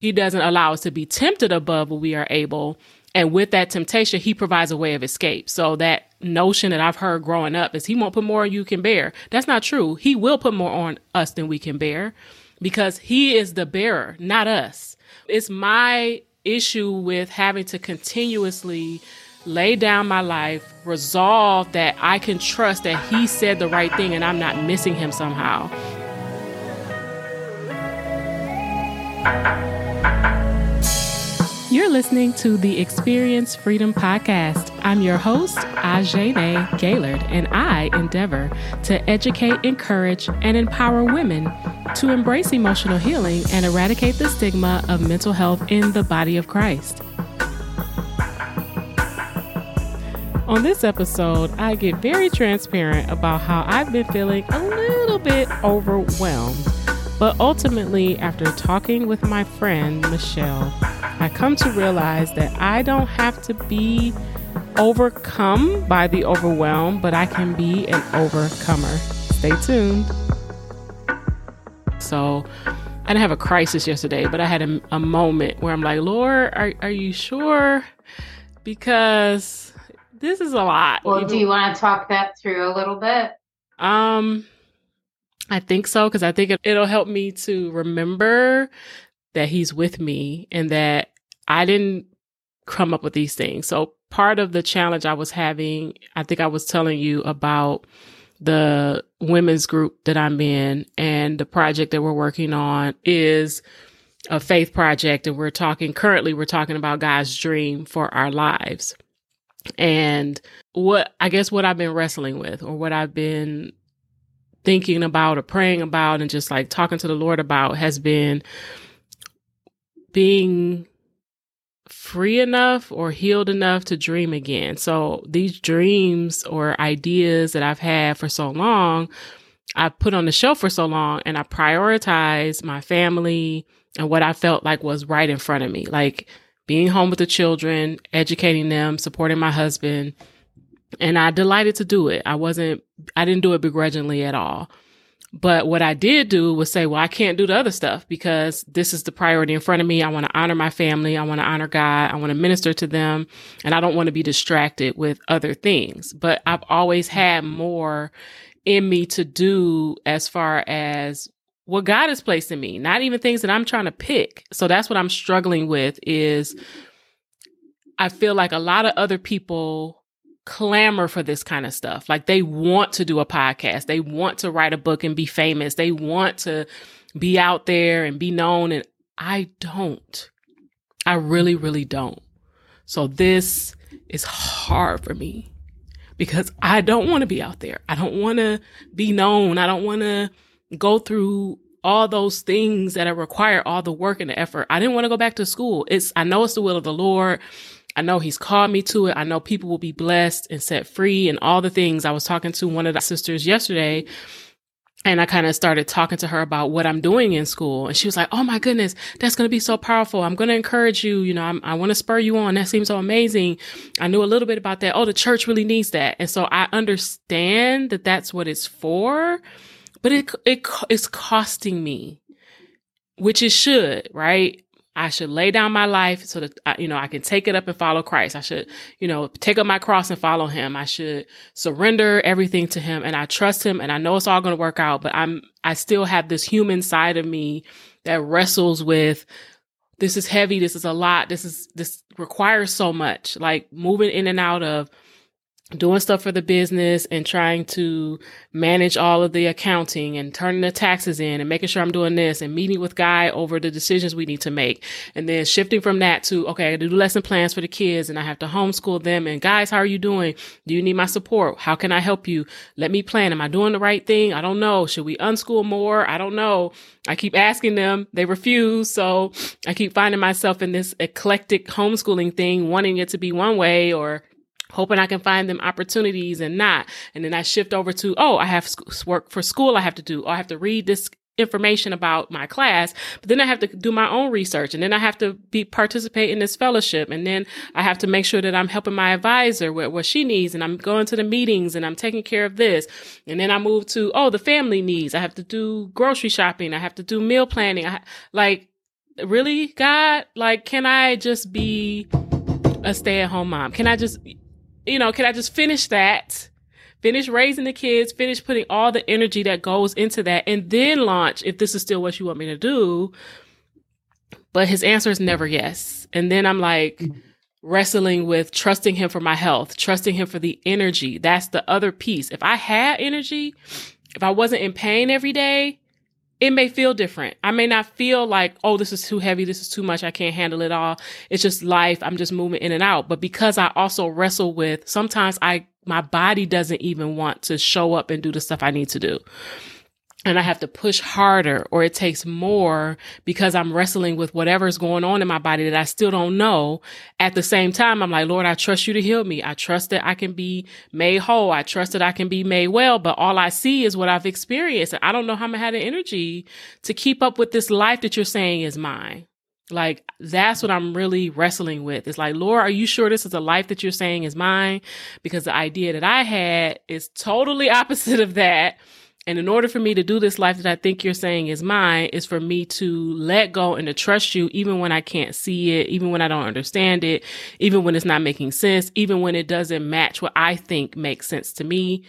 He doesn't allow us to be tempted above what we are able. And with that temptation, he provides a way of escape. So that notion that I've heard growing up is he won't put more on you can bear. That's not true. He will put more on us than we can bear because he is the bearer, not us. It's my issue with having to continuously lay down my life, resolve that I can trust that he said the right thing and I'm not missing him somehow. You're listening to the Experience Freedom Podcast. I'm your host, Ajene Gaylord, and I endeavor to educate, encourage, and empower women to embrace emotional healing and eradicate the stigma of mental health in the body of Christ. On this episode, I get very transparent about how I've been feeling a little bit overwhelmed. But ultimately, after talking with my friend Michelle, I come to realize that I don't have to be overcome by the overwhelm, but I can be an overcomer. Stay tuned. So, I didn't have a crisis yesterday, but I had a, a moment where I'm like, Lord, are, are you sure? Because this is a lot. Well, do you want to talk that through a little bit? Um, I think so because I think it, it'll help me to remember that he's with me and that I didn't come up with these things. So part of the challenge I was having, I think I was telling you about the women's group that I'm in and the project that we're working on is a faith project. And we're talking currently, we're talking about God's dream for our lives. And what I guess what I've been wrestling with or what I've been thinking about or praying about and just like talking to the Lord about has been being free enough or healed enough to dream again. So these dreams or ideas that I've had for so long, I put on the shelf for so long and I prioritized my family and what I felt like was right in front of me, like being home with the children, educating them, supporting my husband. And I delighted to do it. I wasn't, I didn't do it begrudgingly at all. But what I did do was say, well, I can't do the other stuff because this is the priority in front of me. I want to honor my family. I want to honor God. I want to minister to them and I don't want to be distracted with other things. But I've always had more in me to do as far as what God has placed in me, not even things that I'm trying to pick. So that's what I'm struggling with is I feel like a lot of other people clamor for this kind of stuff. Like they want to do a podcast. They want to write a book and be famous. They want to be out there and be known. And I don't. I really, really don't. So this is hard for me because I don't want to be out there. I don't want to be known. I don't want to go through all those things that require all the work and the effort. I didn't want to go back to school. It's, I know it's the will of the Lord. I know he's called me to it. I know people will be blessed and set free and all the things. I was talking to one of the sisters yesterday and I kind of started talking to her about what I'm doing in school. And she was like, Oh my goodness, that's going to be so powerful. I'm going to encourage you. You know, I'm, i want to spur you on. That seems so amazing. I knew a little bit about that. Oh, the church really needs that. And so I understand that that's what it's for, but it, it, it's costing me, which it should, right? I should lay down my life so that, I, you know, I can take it up and follow Christ. I should, you know, take up my cross and follow him. I should surrender everything to him and I trust him and I know it's all going to work out, but I'm, I still have this human side of me that wrestles with, this is heavy. This is a lot. This is, this requires so much like moving in and out of doing stuff for the business and trying to manage all of the accounting and turning the taxes in and making sure I'm doing this and meeting with Guy over the decisions we need to make. And then shifting from that to, okay, I do lesson plans for the kids and I have to homeschool them. And guys, how are you doing? Do you need my support? How can I help you? Let me plan. Am I doing the right thing? I don't know. Should we unschool more? I don't know. I keep asking them. They refuse. So I keep finding myself in this eclectic homeschooling thing, wanting it to be one way or hoping I can find them opportunities and not. And then I shift over to, oh, I have work for school I have to do, or I have to read this information about my class, but then I have to do my own research and then I have to be participate in this fellowship. And then I have to make sure that I'm helping my advisor with what she needs and I'm going to the meetings and I'm taking care of this. And then I move to, oh, the family needs. I have to do grocery shopping. I have to do meal planning. I, like really, God? Like, can I just be a stay at home mom? Can I just, you know, can I just finish that? Finish raising the kids, finish putting all the energy that goes into that, and then launch if this is still what you want me to do. But his answer is never yes. And then I'm like, wrestling with trusting him for my health, trusting him for the energy. That's the other piece. If I had energy, if I wasn't in pain every day, it may feel different. I may not feel like, oh, this is too heavy. This is too much. I can't handle it all. It's just life. I'm just moving in and out. But because I also wrestle with sometimes I, my body doesn't even want to show up and do the stuff I need to do and I have to push harder or it takes more because I'm wrestling with whatever's going on in my body that I still don't know. At the same time, I'm like, Lord, I trust you to heal me. I trust that I can be made whole. I trust that I can be made well, but all I see is what I've experienced. And I don't know how I'm gonna have the energy to keep up with this life that you're saying is mine. Like that's what I'm really wrestling with. It's like, Lord, are you sure this is a life that you're saying is mine? Because the idea that I had is totally opposite of that. And in order for me to do this life that I think you're saying is mine, is for me to let go and to trust you, even when I can't see it, even when I don't understand it, even when it's not making sense, even when it doesn't match what I think makes sense to me.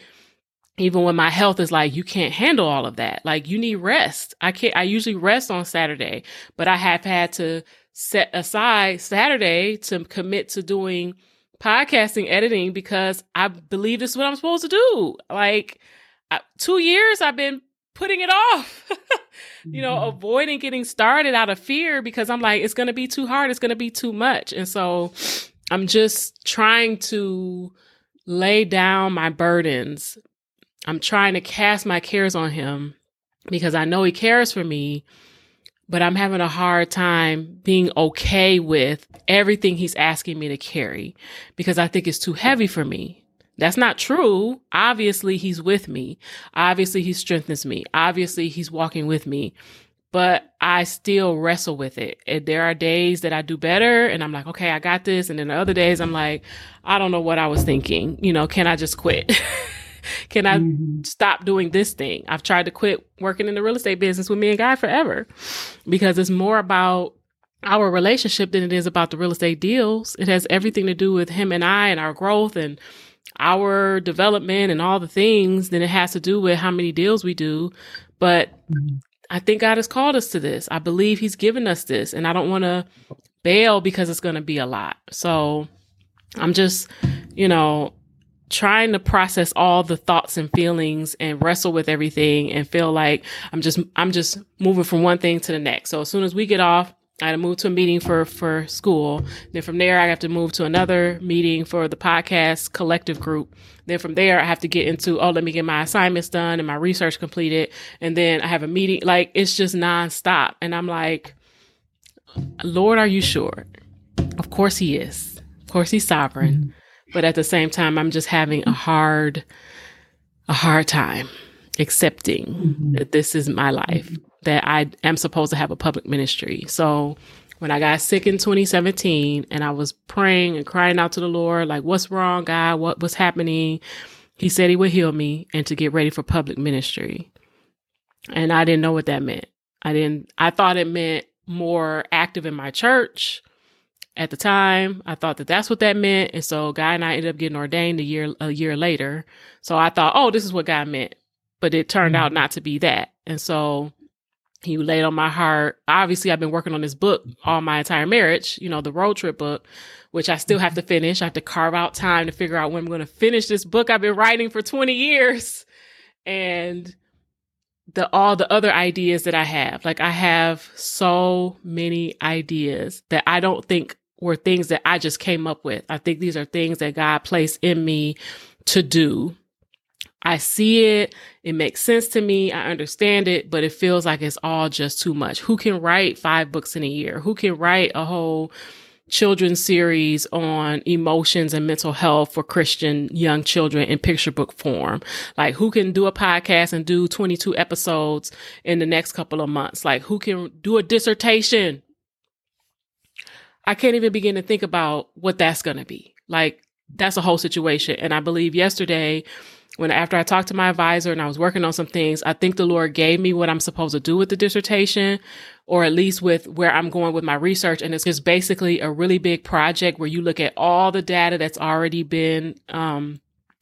Even when my health is like, you can't handle all of that. Like you need rest. I can't, I usually rest on Saturday, but I have had to set aside Saturday to commit to doing podcasting editing because I believe this is what I'm supposed to do. Like, two years I've been putting it off, you know, mm-hmm. avoiding getting started out of fear because I'm like, it's going to be too hard. It's going to be too much. And so I'm just trying to lay down my burdens. I'm trying to cast my cares on him because I know he cares for me, but I'm having a hard time being okay with everything he's asking me to carry because I think it's too heavy for me. That's not true. Obviously, he's with me. Obviously, he strengthens me. Obviously, he's walking with me. But I still wrestle with it. And there are days that I do better and I'm like, okay, I got this. And then the other days I'm like, I don't know what I was thinking. You know, can I just quit? can I mm-hmm. stop doing this thing? I've tried to quit working in the real estate business with me and Guy forever because it's more about our relationship than it is about the real estate deals. It has everything to do with him and I and our growth and our development and all the things then it has to do with how many deals we do. But mm-hmm. I think God has called us to this. I believe He's given us this, and I don't want to bail because it's going to be a lot. So I'm just, you know, trying to process all the thoughts and feelings and wrestle with everything and feel like I'm just I'm just moving from one thing to the next. So as soon as we get off, I had to move to a meeting for for school. Then from there, I have to move to another meeting for the podcast collective group. Then from there, I have to get into oh, let me get my assignments done and my research completed. And then I have a meeting. Like it's just nonstop. And I'm like, Lord, are you sure? Of course He is. Of course He's sovereign. Mm-hmm. But at the same time, I'm just having a hard, a hard time accepting mm-hmm. that this is my life. That I am supposed to have a public ministry. So when I got sick in 2017 and I was praying and crying out to the Lord, like, what's wrong, God? What was happening? He said he would heal me and to get ready for public ministry. And I didn't know what that meant. I didn't, I thought it meant more active in my church at the time. I thought that that's what that meant. And so Guy and I ended up getting ordained a year, a year later. So I thought, oh, this is what God meant. But it turned mm-hmm. out not to be that. And so he laid on my heart. Obviously, I've been working on this book all my entire marriage, you know, the road trip book, which I still have to finish. I have to carve out time to figure out when I'm going to finish this book I've been writing for 20 years. And the all the other ideas that I have. Like I have so many ideas that I don't think were things that I just came up with. I think these are things that God placed in me to do I see it. It makes sense to me. I understand it, but it feels like it's all just too much. Who can write five books in a year? Who can write a whole children's series on emotions and mental health for Christian young children in picture book form? Like who can do a podcast and do 22 episodes in the next couple of months? Like who can do a dissertation? I can't even begin to think about what that's going to be. Like that's a whole situation. And I believe yesterday when after I talked to my advisor and I was working on some things, I think the Lord gave me what I'm supposed to do with the dissertation or at least with where I'm going with my research. And it's just basically a really big project where you look at all the data that's already been, um,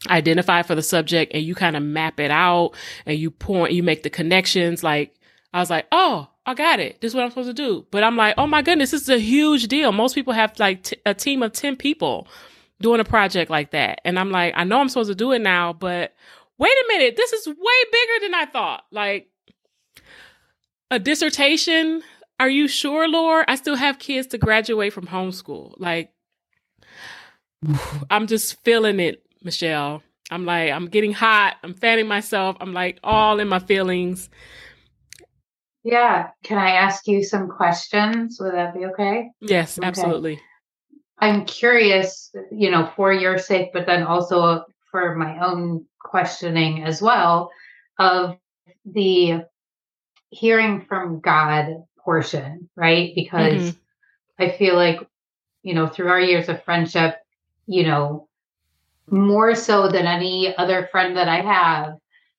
identified for the subject and you kind of map it out and you point, you make the connections. Like I was like, oh, I got it. This is what I'm supposed to do. But I'm like, oh my goodness, this is a huge deal. Most people have like t- a team of 10 people doing a project like that. And I'm like, I know I'm supposed to do it now, but wait a minute, this is way bigger than I thought. Like a dissertation. Are you sure, Lord? I still have kids to graduate from homeschool. Like, I'm just feeling it, Michelle. I'm like, I'm getting hot. I'm fanning myself. I'm like all in my feelings. Yeah. Can I ask you some questions? Would that be okay? Yes, okay. absolutely. I'm curious, you know, for your sake, but then also for my own questioning as well of the hearing from God portion, right? Because mm-hmm. I feel like, you know, through our years of friendship, you know, more so than any other friend that I have,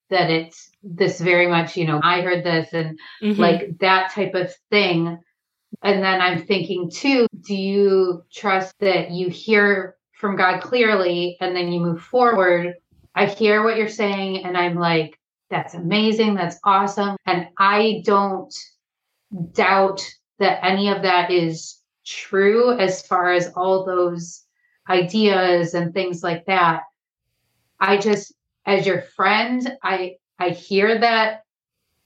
that it's this very much, you know, I heard this and mm-hmm. like that type of thing. And then I'm thinking too, do you trust that you hear from God clearly and then you move forward? I hear what you're saying and I'm like, that's amazing. That's awesome. And I don't doubt that any of that is true as far as all those ideas and things like that. I just, as your friend, I I hear that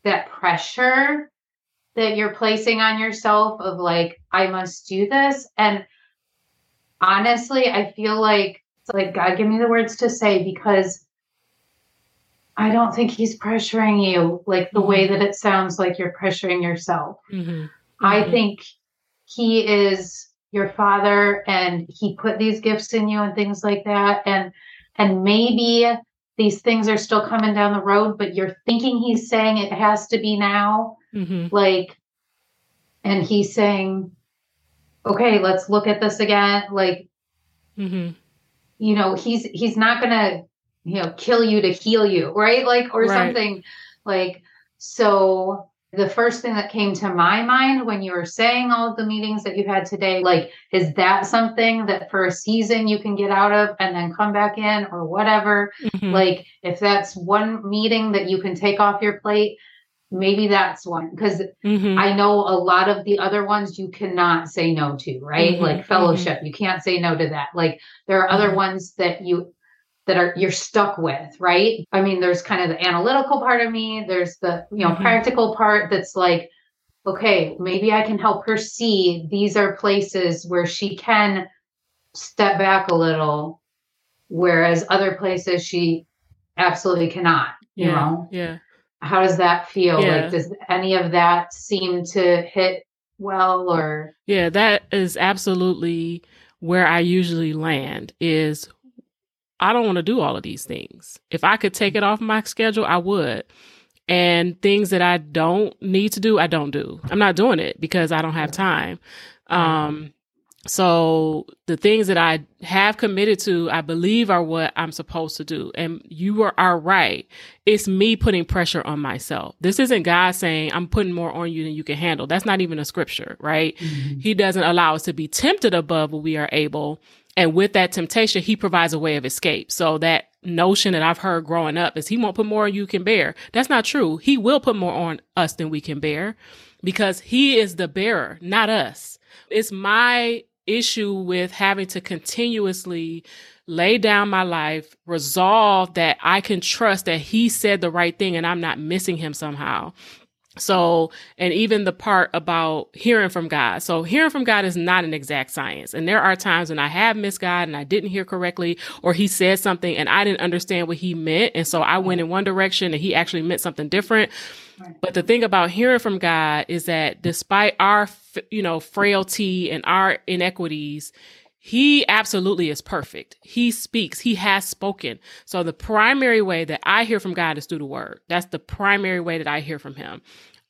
that pressure that you're placing on yourself of like, I must do this. And honestly, I feel like it's like God give me the words to say because I don't think he's pressuring you like the mm-hmm. way that it sounds like you're pressuring yourself. Mm-hmm. Mm-hmm. I think he is your father and he put these gifts in you and things like that. And and maybe these things are still coming down the road, but you're thinking he's saying it has to be now. Mm-hmm. Like, and he's saying, okay, let's look at this again. Like, mm-hmm. you know, he's he's not gonna you know, kill you to heal you, right? Like, or right. something like, so the first thing that came to my mind when you were saying all of the meetings that you had today, like, is that something that for a season you can get out of and then come back in or whatever? Mm-hmm. Like, if that's one meeting that you can take off your plate, maybe that's one because mm-hmm. I know a lot of the other ones you cannot say no to, right? Mm-hmm. Like mm-hmm. fellowship, you can't say no to that. Like, there are other mm-hmm. ones that you that are you're stuck with, right? I mean, there's kind of the analytical part of me, there's the, you know, mm-hmm. practical part that's like, okay, maybe I can help her see these are places where she can step back a little, whereas other places she absolutely cannot, you yeah, know? Yeah. How does that feel? Yeah. Like, does any of that seem to hit well or? Yeah, that is absolutely where I usually land is I don't want to do all of these things. If I could take it off my schedule, I would. And things that I don't need to do, I don't do. I'm not doing it because I don't have time. Um, so the things that I have committed to, I believe are what I'm supposed to do. And you are, are right. It's me putting pressure on myself. This isn't God saying I'm putting more on you than you can handle. That's not even a scripture, right? Mm-hmm. He doesn't allow us to be tempted above what we are able and with that temptation, he provides a way of escape. So that notion that I've heard growing up is he won't put more on you can bear. That's not true. He will put more on us than we can bear because he is the bearer, not us. It's my issue with having to continuously lay down my life, resolve that I can trust that he said the right thing and I'm not missing him somehow. So, and even the part about hearing from God. So, hearing from God is not an exact science. And there are times when I have missed God and I didn't hear correctly, or he said something and I didn't understand what he meant. And so I went in one direction and he actually meant something different. But the thing about hearing from God is that despite our, you know, frailty and our inequities, he absolutely is perfect. He speaks. He has spoken. So the primary way that I hear from God is through the word. That's the primary way that I hear from him.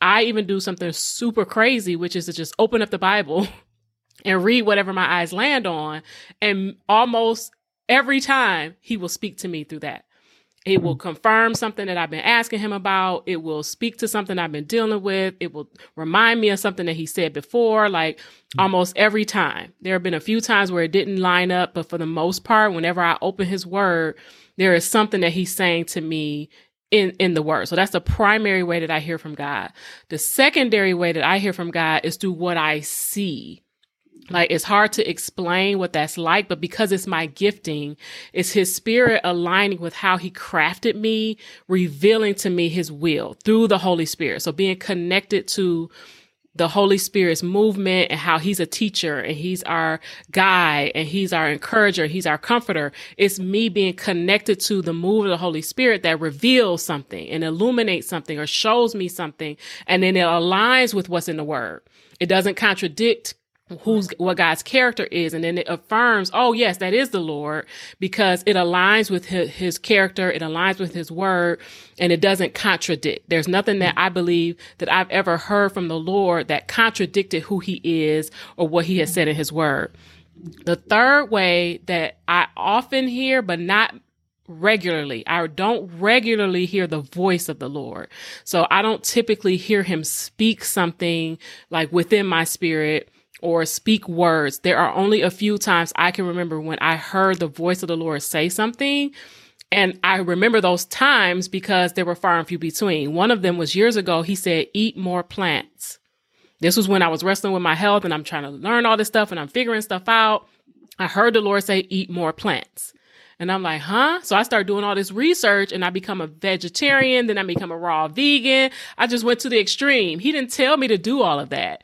I even do something super crazy, which is to just open up the Bible and read whatever my eyes land on. And almost every time he will speak to me through that. It will confirm something that I've been asking him about. It will speak to something I've been dealing with. It will remind me of something that he said before, like almost every time. There have been a few times where it didn't line up, but for the most part, whenever I open his word, there is something that he's saying to me in in the word. So that's the primary way that I hear from God. The secondary way that I hear from God is through what I see. Like it's hard to explain what that's like, but because it's my gifting, it's his spirit aligning with how he crafted me, revealing to me his will through the Holy Spirit. So being connected to the Holy Spirit's movement and how he's a teacher and he's our guide and he's our encourager, he's our comforter. It's me being connected to the move of the Holy Spirit that reveals something and illuminates something or shows me something. And then it aligns with what's in the word. It doesn't contradict who's what God's character is and then it affirms oh yes that is the Lord because it aligns with his, his, character it aligns with his word and it doesn't contradict there's nothing that I believe that I've ever heard from the Lord that contradicted who he is or what he has said in his word the third way that I often hear but not regularly. I don't regularly hear the voice of the Lord. So I don't typically hear him speak something like within my spirit or speak words. There are only a few times I can remember when I heard the voice of the Lord say something. And I remember those times because there were far and few between. One of them was years ago. He said, eat more plants. This was when I was wrestling with my health and I'm trying to learn all this stuff and I'm figuring stuff out. I heard the Lord say, eat more plants. And I'm like, huh? So I start doing all this research and I become a vegetarian. Then I become a raw vegan. I just went to the extreme. He didn't tell me to do all of that.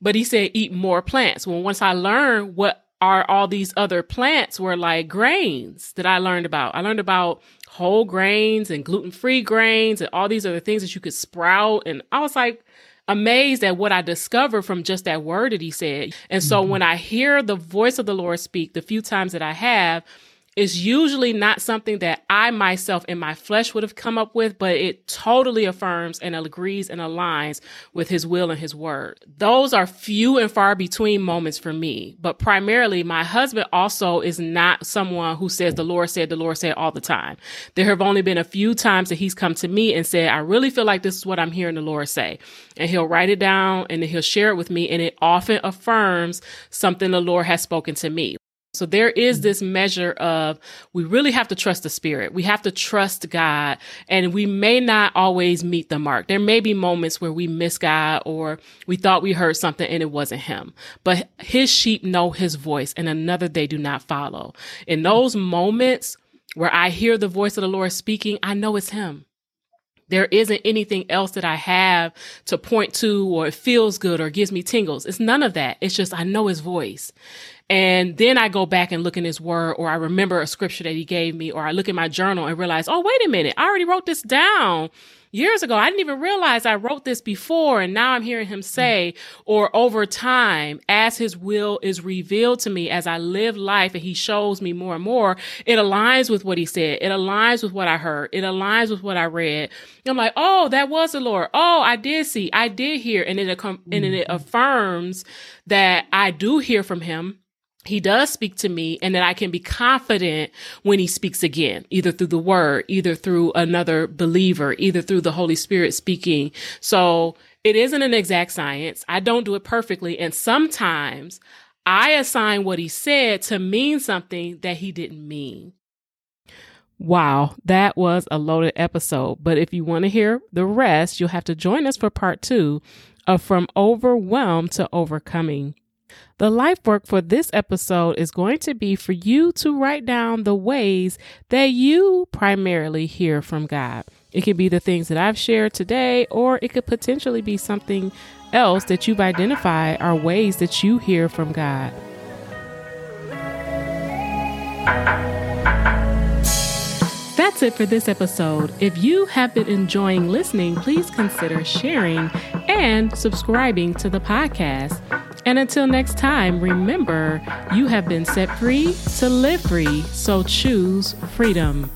But he said eat more plants. Well, once I learned what are all these other plants were like grains that I learned about. I learned about whole grains and gluten free grains and all these other things that you could sprout. And I was like, amazed at what I discovered from just that word that he said. And so mm-hmm. when I hear the voice of the Lord speak, the few times that I have, is usually not something that I myself in my flesh would have come up with, but it totally affirms and agrees and aligns with his will and his word. Those are few and far between moments for me, but primarily my husband also is not someone who says the Lord said, the Lord said all the time. There have only been a few times that he's come to me and said, I really feel like this is what I'm hearing the Lord say. And he'll write it down and he'll share it with me. And it often affirms something the Lord has spoken to me. So there is mm. this measure of we really have to trust the spirit. We have to trust God and we may not always meet the mark. There may be moments where we miss God or we thought we heard something and it wasn't him, but his sheep know his voice and another they do not follow. In those moments where I hear the voice of the Lord speaking, I know it's him. There isn't anything else that I have to point to or it feels good or gives me tingles. It's none of that. It's just I know his voice. And then I go back and look in his word, or I remember a scripture that he gave me, or I look in my journal and realize, oh, wait a minute, I already wrote this down years ago. I didn't even realize I wrote this before. And now I'm hearing him say, or over time, as his will is revealed to me as I live life and he shows me more and more, it aligns with what he said. It aligns with what I heard. It aligns with what I read. And I'm like, oh, that was the Lord. Oh, I did see, I did hear. And it, and it mm-hmm. affirms that I do hear from him he does speak to me and that I can be confident when he speaks again, either through the word, either through another believer, either through the Holy Spirit speaking. So it isn't an exact science. I don't do it perfectly. And sometimes I assign what he said to mean something that he didn't mean. Wow, that was a loaded episode. But if you want to hear the rest, you'll have to join us for part two of From Overwhelmed to Overcoming. The life work for this episode is going to be for you to write down the ways that you primarily hear from God. It could be the things that I've shared today, or it could potentially be something else that you've identified are ways that you hear from God. That's it for this episode. If you have been enjoying listening, please consider sharing and subscribing to the podcast. And until next time, remember you have been set free to live free, so choose freedom.